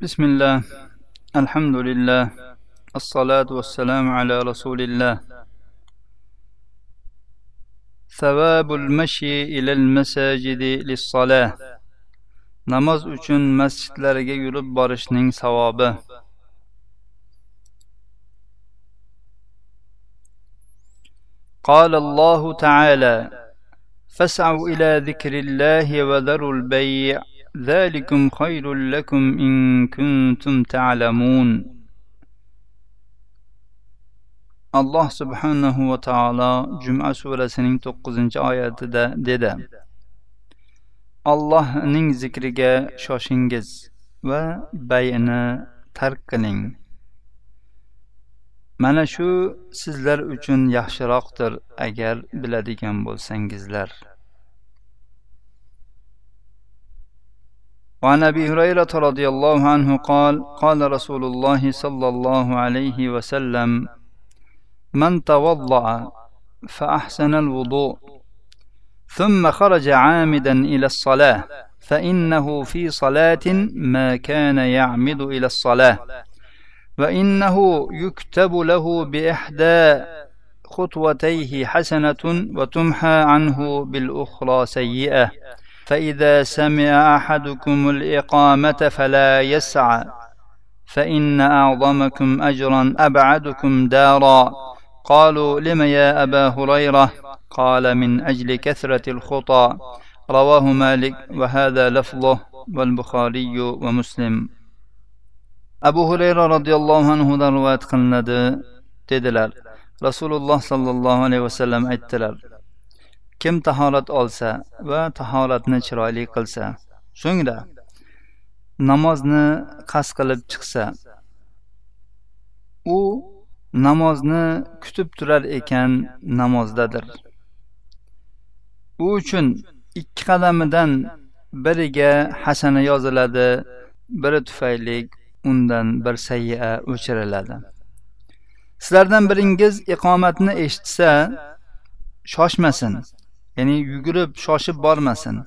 بسم الله الحمد لله الصلاة والسلام على رسول الله ثواب المشي إلى المساجد للصلاة namoz uchun masjidlarga yurib borishning savobi قال الله تعالى فاسعوا إلى ذكر الله وذروا البيع ذلكم خير لكم إن كنتم تعلمون alloh subhanahu va taolo juma surasining to'qqizinchi oyatida dedi allohning zikriga shoshingiz va bayni tark qiling mana shu sizlar uchun yaxshiroqdir agar biladigan bo'lsangizlar وعن أبي هريرة رضي الله عنه قال قال رسول الله صلى الله عليه وسلم من توضأ فأحسن الوضوء ثم خرج عامدا إلى الصلاة فإنه في صلاة ما كان يعمد إلى الصلاة وإنه يكتب له بإحدى خطوتيه حسنة وتمحى عنه بالأخرى سيئة. فإذا سمع أحدكم الإقامة فلا يسعى فإن أعظمكم أجرا أبعدكم دارا. قالوا لم يا أبا هريرة؟ قال من أجل كثرة الخطى رواه مالك وهذا لفظه والبخاري ومسلم. أبو هريرة رضي الله عنه رواية قلنا dedilar rasululloh sollallohu alayhi vasallam aytdilar kim tahorat olsa va tahoratni chiroyli qilsa so'ngra namozni qasd qilib chiqsa u namozni kutib turar ekan namozdadir. U uchun ikki qadamidan biriga hasana yoziladi biri tufayli undan bir sayya o'chiriladi. Sizlardan biringiz iqomatni eshitsa shoshmasin. Ya'ni yugurib shoshib bormasin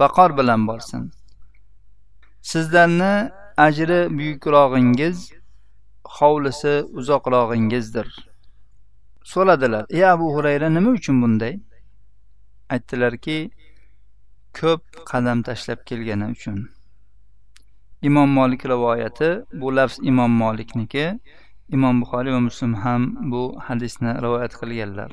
vaqor bilan borsin. Sizlarni ajri buyukrog'ingiz hovlisi uzoqrog'ingizdir. So'radilar ey abu hurayra nima uchun bunday? Aytdilarki ko'p qadam tashlab kelgani uchun. Imom molik rivoyati bu lafz imom molikniki imom buxoriy va muslim ham bu hadisni rivoyat qilganlar.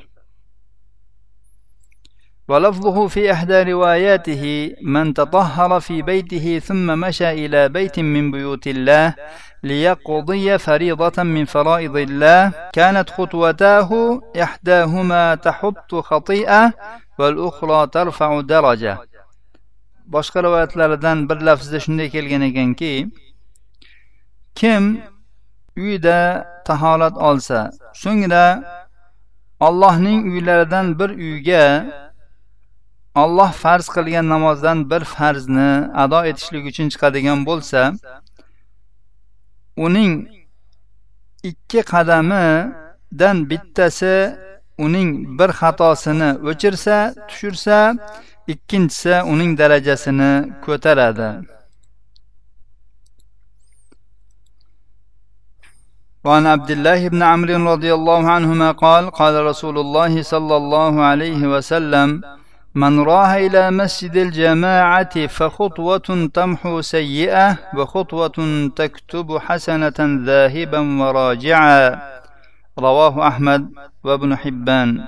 ولفظه في إحدى رواياته من تطهر في بيته ثم مشى إلى بيت من بيوت الله ليقضي فريضة من فرائض الله كانت خطوتاه إحداهما تحط خطيئة والأخرى ترفع درجة boshqa rivoyatlardan bir lafzda shunday kelgan ekanki kim uyida tahorat olsa so'ngra allohning uylaridan bir uyga olloh farz qilgan namozdan bir farzni ado etishlik uchun chiqadigan bo'lsa uning ikki qadamidan bittasi uning bir xatosini o'chirsa tushirsa ikkinchisi uning darajasini ko'taradi وعن عبد الله بن عمرو رضي الله عنهما قال قال رسول الله صلى الله عليه وسلم من راه إلى مسجد الجماعة فخطوة تمحو سيئة وخطوة تكتب حسنة ذاهبا وراجعا. رواه أحمد وابن حبان.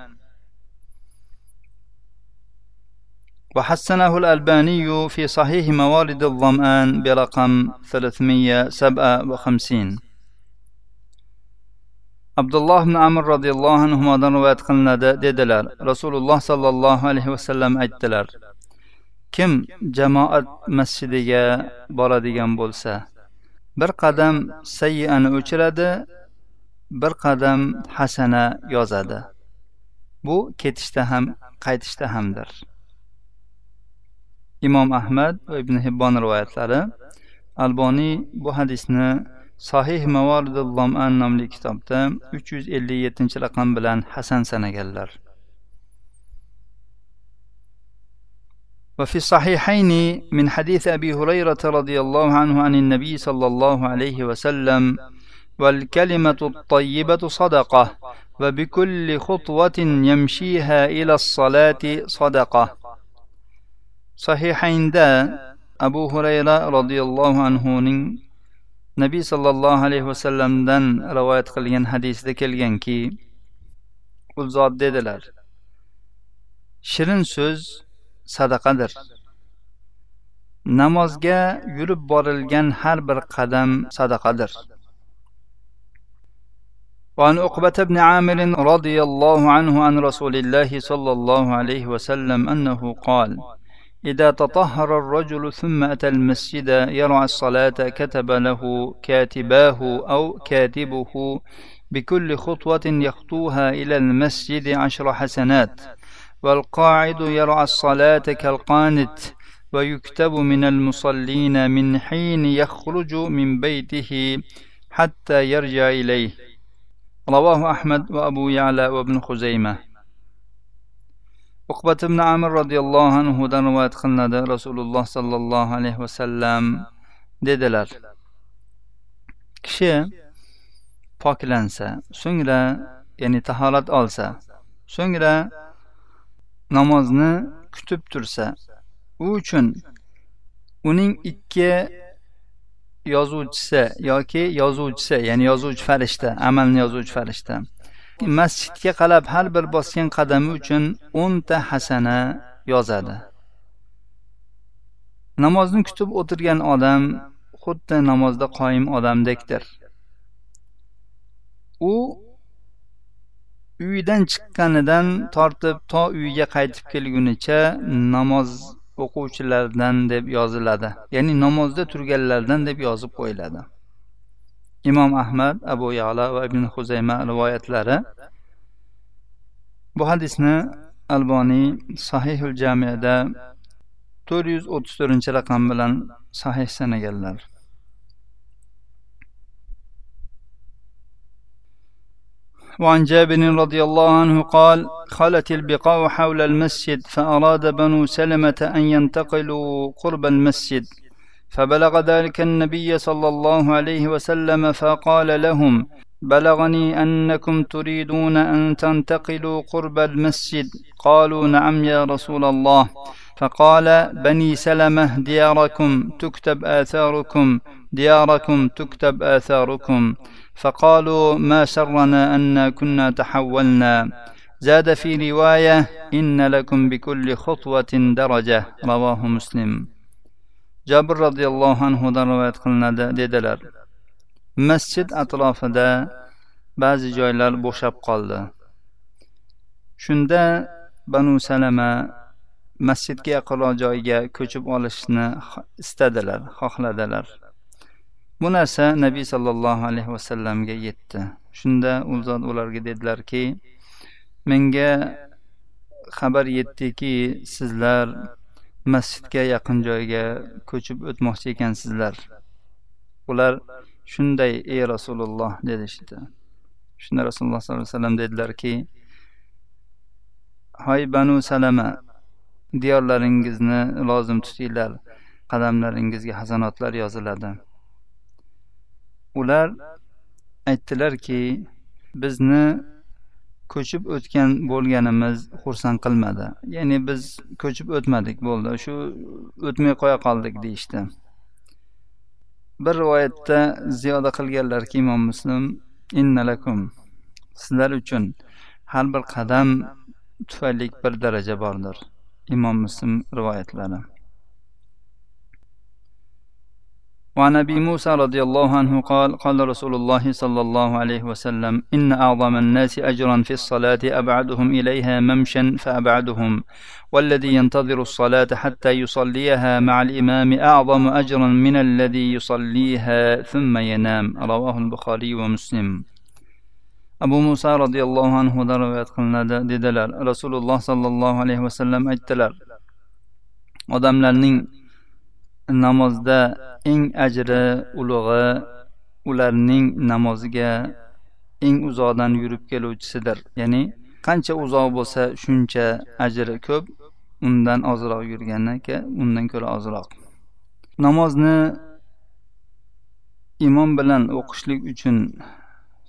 وحسنه الألباني في صحيح موارد الظمآن برقم 357 abdulloh ibn amr roziyallohu anhudan rivoyat qilinadi dedilar. Rasululloh sollallohu alayhi vasallam aytdilar kim jamoat masjidiga boradigan bo'lsa bir qadam sayyani o'chiradi bir qadam hasana yozadi. Bu ketishda ham qaytishda hamdir. Imom ahmad va ibn hibbon rivoyatlari. Alboniy bu hadisni sahih mavoridul loman nomli kitobda uch yuz ellik yettinchi raqam bilan hasan sanaganlar. وفي الصحيحين من حديث أبي هريرة رضي الله عنه عن النبي صلى الله عليه وسلم والكلمة الطيبة صدقة وبكل خطوة يمشيها إلى الصلاة صدقة صحيحين دا أبو هريرة رضي الله عنه nabiy sollallohu alayhi vasallamdan rivoyat qilgan hadisda kelganki u zot dedilar shirin so'z sadaqadir namozga yurib borilgan har bir qadam sadaqadir وعن عقبة بن عامر رضي الله عنه عن رسول الله صلى الله عليه وسلم أنه قال إذا تطهر الرجل ثم أتى المسجد يرعى الصلاة كتب له كاتباه أو كاتبه بكل خطوة يخطوها إلى المسجد عشر حسنات والقاعد يرعى الصلاة كالقانت ويكتب من المصلين من حين يخرج من بيته حتى يرجع إليه. رواه أحمد وأبو يعلى وابن خزيمة. Uqbat ibn amir roziyallohu anhudan rivoyat qilinadi. Rasululloh sollallohu alayhi vasallam dedilar kishi poklansa so'ngra ya'ni tahorat olsa so'ngra namozni kutib tursa u uchun uning ikki yozuvchisi yoki yozuvchisi ya'ni yozuvchi farishta amalni yozuvchi farishta masjidga qarab har bir bosgan qadami uchun o'nta hasana yozadi. Namozni kutib o'tirgan odam xuddi namozda qoyim odamdekdir. U uyidan chiqqanidan tortib to uyiga qaytib kelgunicha namoz o'quvchilardan deb yoziladi. Ya'ni namozda turganlardan deb yozib qo'yiladi. imom ahmad abu yala va ibn huzayma rivoyatlari bu hadisni alboniy sahihul jamiyada to'rt yuz o'ttiz to'rtinchi raqam bilan sahih sanaganlar وعن جابر رضي الله عنه قال خلت البقاع حول المسجد فأراد بنو سلمة أن ينتقلوا قرب المسجد فبلغ ذلك النبي صلى الله عليه وسلم فقال لهم بلغني أنكم تريدون أن تنتقلوا قرب المسجد. قالوا نعم يا رسول الله. فقال بني سلمة دياركم تكتب آثاركم دياركم تكتب آثاركم. فقالوا ما سرنا انا كنا تحولنا. زاد في رواية إن لكم بكل خطوة درجة. رواه مسلم. Jabr roziyallohu anhudan rivoyat qilinadi dedilar. Masjid atrofida ba'zi joylar bo'shab qoldi. Shunda banu salama masjidga yaqinroq joyga ko'chib olishni istadilar xohladilar. Bu narsa nabiy sollallohu alayhi vasallamga yetdi. Shunda u zot ularga dedilarki menga xabar yetdiki sizlar masjidga yaqin joyga ko'chib o'tmoqchi ekansizlar. Ular shunday ey rasululloh dedishdi shunda rasululloh sollallohu alayhi vasallam dedilarki hoy banu salama diyorlaringizni lozim tutinglar qadamlaringizga hasanotlar yoziladi. Ular aytdilarki bizni ko'chib o'tgan bo'lganimiz xursand qilmadi. Ya'ni biz ko'chib o'tmadik bo'ldi. Shu o'tmay qo'ya qoldik deyishdi. Bir rivoyatda ziyoda qilganlarki imom muslim innalakum sizlar uchun har bir qadam tufayli bir daraja bordir. Imom muslim rivoyatlari. وعن أبي موسى رضي الله عنه قال قال رسول الله صلى الله عليه وسلم إن أعظم الناس أجرا في الصلاة أبعدهم إليها ممشا فأبعدهم والذي ينتظر الصلاة حتى يصليها مع الإمام أعظم أجرا من الذي يصليها ثم ينام رواه البخاري ومسلم. abu muso roziyallohu anhudan rivoyat qilinadi dedilar rasululloh sollallohu alayhi vasallam aytdilar odamlarning namozda eng ajri ulug'i ularning namoziga eng uzoqdan yurib keluvchisidir. Ya'ni qancha uzoq bo'lsa shuncha ajri ko'p undan ozroq yurganniki undan ko'ra ozroq. Namozni imom bilan o'qishlik uchun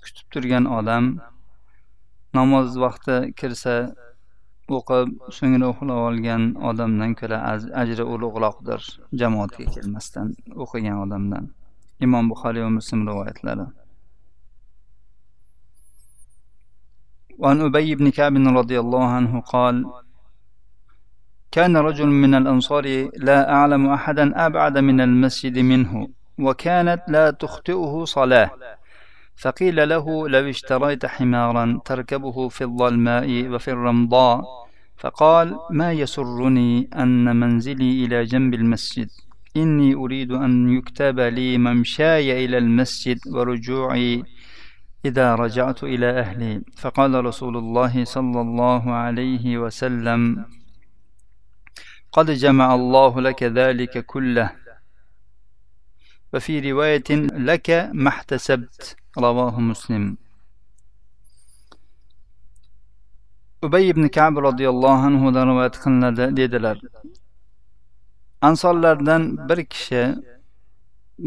kutib turgan odam namoz vaqti kirsa o'qib so'ngra uxlab olgan odamdan ko'ra ajri ulug'roqdir jamoatga kelmasdan o'qigan odamdan imom buxoriy va muslim rivoyatlari وعن أبي بن كعب رضي الله عنه قال كان رجل من الأنصار لا أعلم أحدا أبعد من المسجد منه وكانت لا تخطئه صلاة فقيل له لو اشتريت حمارا تركبه في الظلماء وفي الرمضاء. فقال ما يسرني أن منزلي إلى جنب المسجد؟ إني أريد أن يكتب لي ممشاي إلى المسجد ورجوعي إذا رجعت إلى أهلي. فقال رسول الله صلى الله عليه وسلم قد جمع الله لك ذلك كله. وفي رواية لك ما احتسبت. رواه مسلم ubay ibn kab roziyallohu anhudan rivoyat qilinadi dedilar ansorlardan bir kishi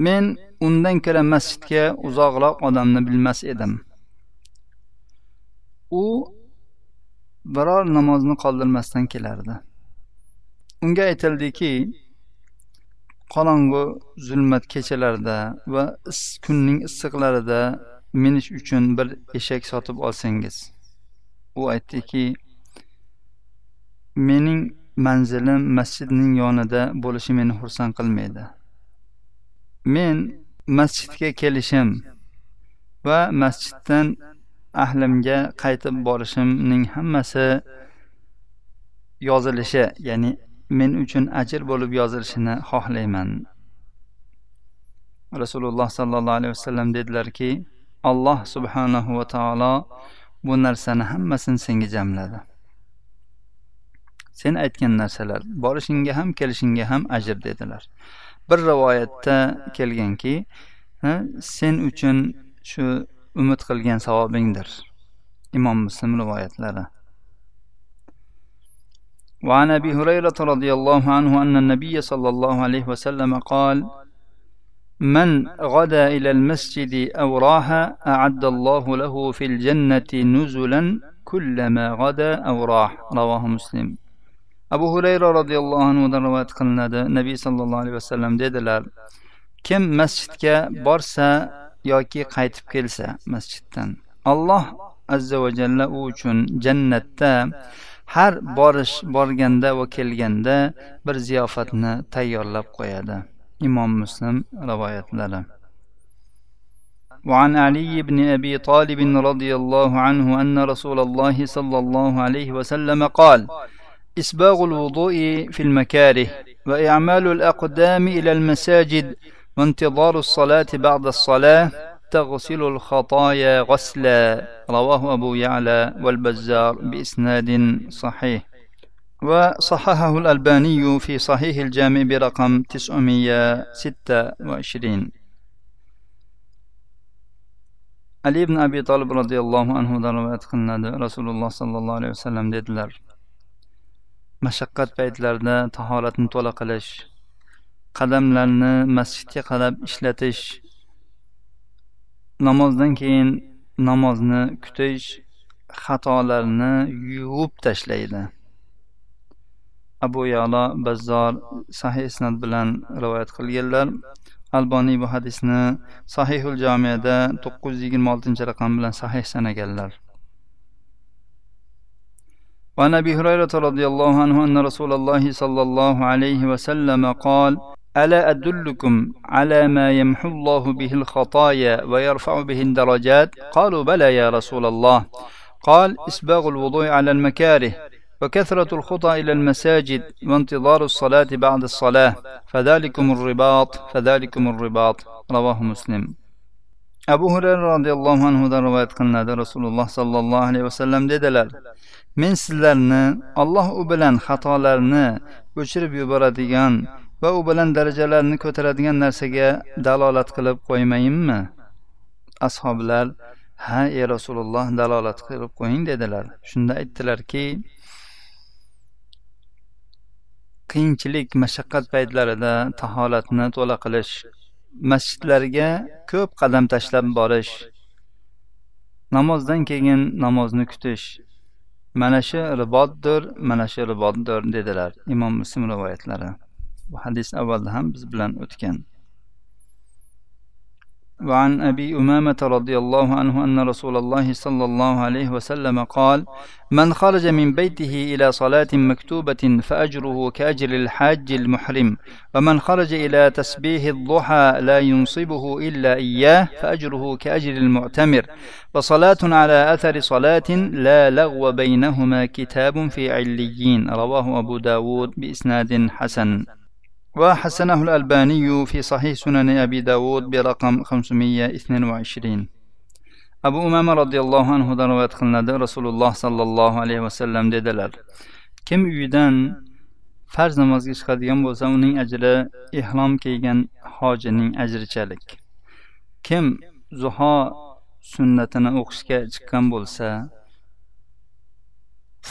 men undan ko'ra masjidga uzoqroq odamni bilmas edim u biror namozni qoldirmasdan kelardi unga aytildiki qorong'u zulmat kechalarida va kunning issiqlarida minish uchun bir eshak sotib olsangiz. U aytdiki mening manzilim masjidning yonida bo'lishi meni xursand qilmaydi. Men masjidga kelishim va masjiddan ahlimga qaytib borishimning hammasi yozilishi ya'ni men uchun ajr bo'lib yozilishini xohlayman. Rasululloh sollallohu alayhi vasallam dedilarki alloh subhanahu va taolo bu narsani hammasini senga jamladi. Sen aytgan narsalar borishingga ham kelishingga ham ajr dedilar. Bir rivoyatda kelganki sen uchun shu umid qilgan savobingdir. Imom muslim rivoyatlari. وعن ابي هريره رضي الله عنه ان النبي صلى الله عليه وسلم قال من غدا الى المسجد او راح اعد الله له في الجنه نزلا كلما غدا او راح رواه مسلم abu hurayra roziyallohu anhudan rivoyat qilinadi nabiy sollallohu alayhi vasallam dedilar kim masjidga borsa yoki qaytib kelsa masjiddan alloh azza va jalla u uchun jannatda har borish borganda va kelganda bir ziyofatni tayyorlab qo'yadi imom muslim rivoyatlari وعن علي بن ابي طالب رضي الله عنه ان رسول الله صلى الله عليه وسلم قال اسباغ الوضوء في المكاره واعمال الاقدام الى المساجد وانتظار الصلاه بعد الصلاه تغسل الخطايا غسلا رواه أبو يعلى والبزار بإسناد صحيح. وصححه الألباني في صحيح الجامع برقم 926 علي بن أبي طالب رضي الله عنه دروات رسول الله صلى الله عليه وسلم ديدلر بيت بيتلرنا طهارة نطلق لش. قدم لنا مسجد قلب إشلتش namozdan keyin namozni kutish xatolarni yuvib tashlaydi abu yalo bazzor sahih isnat bilan rivoyat qilganlar alboniy bu hadisni sahihul jamiyada to'qqiz yuz yigirma oltinchi raqam bilan sahih sanaganlar وعن ابي هريره رضي الله عنه ان رسول الله صلى الله عليه وسلم قال ألا أدلكم على ما يمحو الله به الخطايا ويرفع به الدرجات؟ قالوا بلى يا رسول الله. قال إسباغ الوضوء على المكاره وكثرة الخطى إلى المساجد وانتظار الصلاة بعد الصلاة. فذلكم الرباط فذلكم الرباط. رواه مسلم. abu hurayra roziyallohu anhudan rivoyat qilinadi rasululloh sollallohu alayhi vasallam dedilar men sizlarni olloh u bilan xatolarni o'chirib yuboradigan va u bilan darajalarni ko'taradigan narsaga dalolat qilib qo'ymayinmi? Ashoblar ha ey rasululloh dalolat qilib qo'ying dedilar. Shunda aytdilarki qiyinchilik mashaqqat paytlarida taholatni to'la qilish masjidlarga ko'p qadam tashlab borish namozdan keyin namozni kutish mana shu ribotdir mana shu ribotdir dedilar imom muslim rivoyatlari. Bu hadis avvalda ham biz bilan o'tgan. وعن أبي أمامة رضي الله عنه أن رسول الله صلى الله عليه وسلم قال من خرج من بيته إلى صلاة مكتوبة فأجره كأجر الحاج المحرم ومن خرج إلى تسبيح الضحى لا ينصبه إلا إياه فأجره كأجر المعتمر وصلاة على أثر صلاة لا لغو بينهما كتاب في عليين رواه أبو داود بإسناد حسن وحسنه الألباني في صحيح سنن أبي داود برقم 522 abu umama roziyallohu anhudan rivoyat qilinadi rasululloh sollallohu alayhi vasallam dedilar kim uyidan farz namozga chiqadigan bo'lsa uning ajri ehrom kiygan hojining ajrichalik kim zuho sunnatini o'qishga chiqqan bo'lsa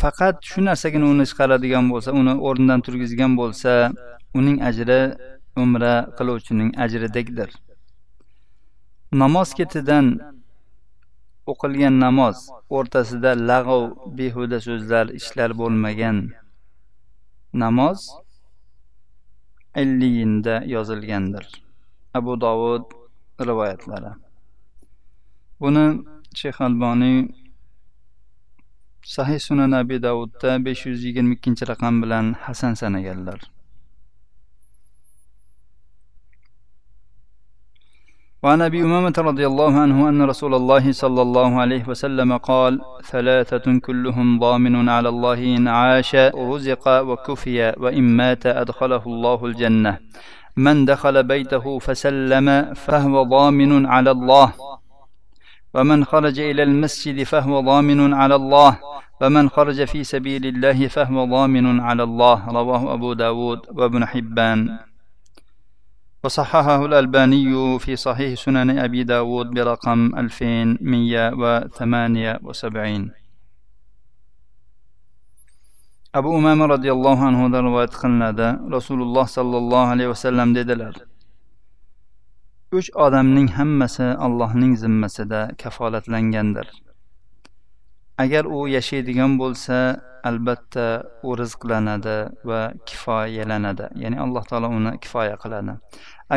faqat shu narsagina uni chiqaradigan bo'lsa uni o'rnidan turgizgan bo'lsa uning ajri umra qiluvchining ajridekdir namoz ketidan o'qilgan namoz o'rtasida lag'ov behuda so'zlar ishlar bo'lmagan namoz illiyinda yozilgandir. Abu dovud rivoyatlari. Buni shayx alboniy sahih sunan abi davudda besh yuz yigirma ikkinchi raqam bilan hasan sanaganlar. وعن أبي أمامة رضي الله عنه أن رسول الله صلى الله عليه وسلم قال ثلاثة كلهم ضامن على الله إن عاش رزق وكفي وإن مات أدخله الله الجنة. من دخل بيته فسلم فهو ضامن على الله. ومن خرج إلى المسجد فهو ضامن على الله. ومن خرج في سبيل الله فهو ضامن على الله. رواه أبو داود وابن حبان. وصححه الألباني في صحيح سنن أبي داود برقم 2178 abu umama roziyallohu anhudan rivoyat qilinadi rasululloh sollallohu alayhi vasallam dedilar uch odamning hammasi allohning zimmasida kafolatlangandir agar u yashaydigan bo'lsa albatta u rizqlanadi va kifoyalanadi. Ya'ni alloh taolo uni kifoya qiladi.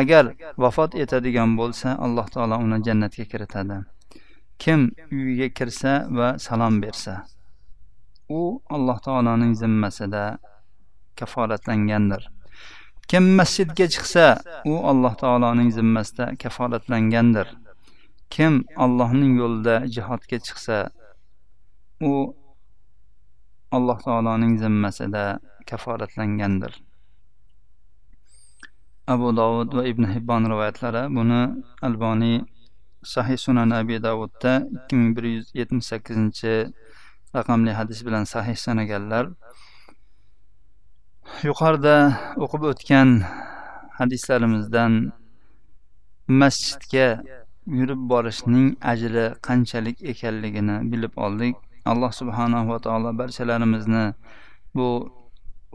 Agar vafot etadigan bo'lsa alloh taolo uni jannatga kiritadi. Kim uyiga kirsa va salom bersa u alloh taoloning zimmasida kafolatlangandir. Kim masjidga chiqsa u alloh taoloning zimmasida kafolatlangandir. Kim allohning yo'lida jihodga chiqsa u alloh taoloning zimmasida kafolatlangandir. Abu dovud va ibn hibbon rivoyatlari buni alboniy sahih sunan abi davudda ikki ming bir yuz yetmish sakkizinchi raqamli hadis bilan sahih sanaganlar. Yuqorida o'qib o'tgan hadislarimizdan masjidga yurib borishning ajri qanchalik ekanligini bilib oldik. Alloh subhanahu va taolo barchalarimizni bu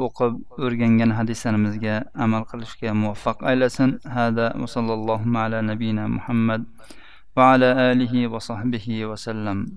o'qib o'rgangan hadislarimizga amal qilishga muvaffaq aylasin. Hada va sallallohu ala nabiyina muhammad va ala alihi va sahbihi vasallam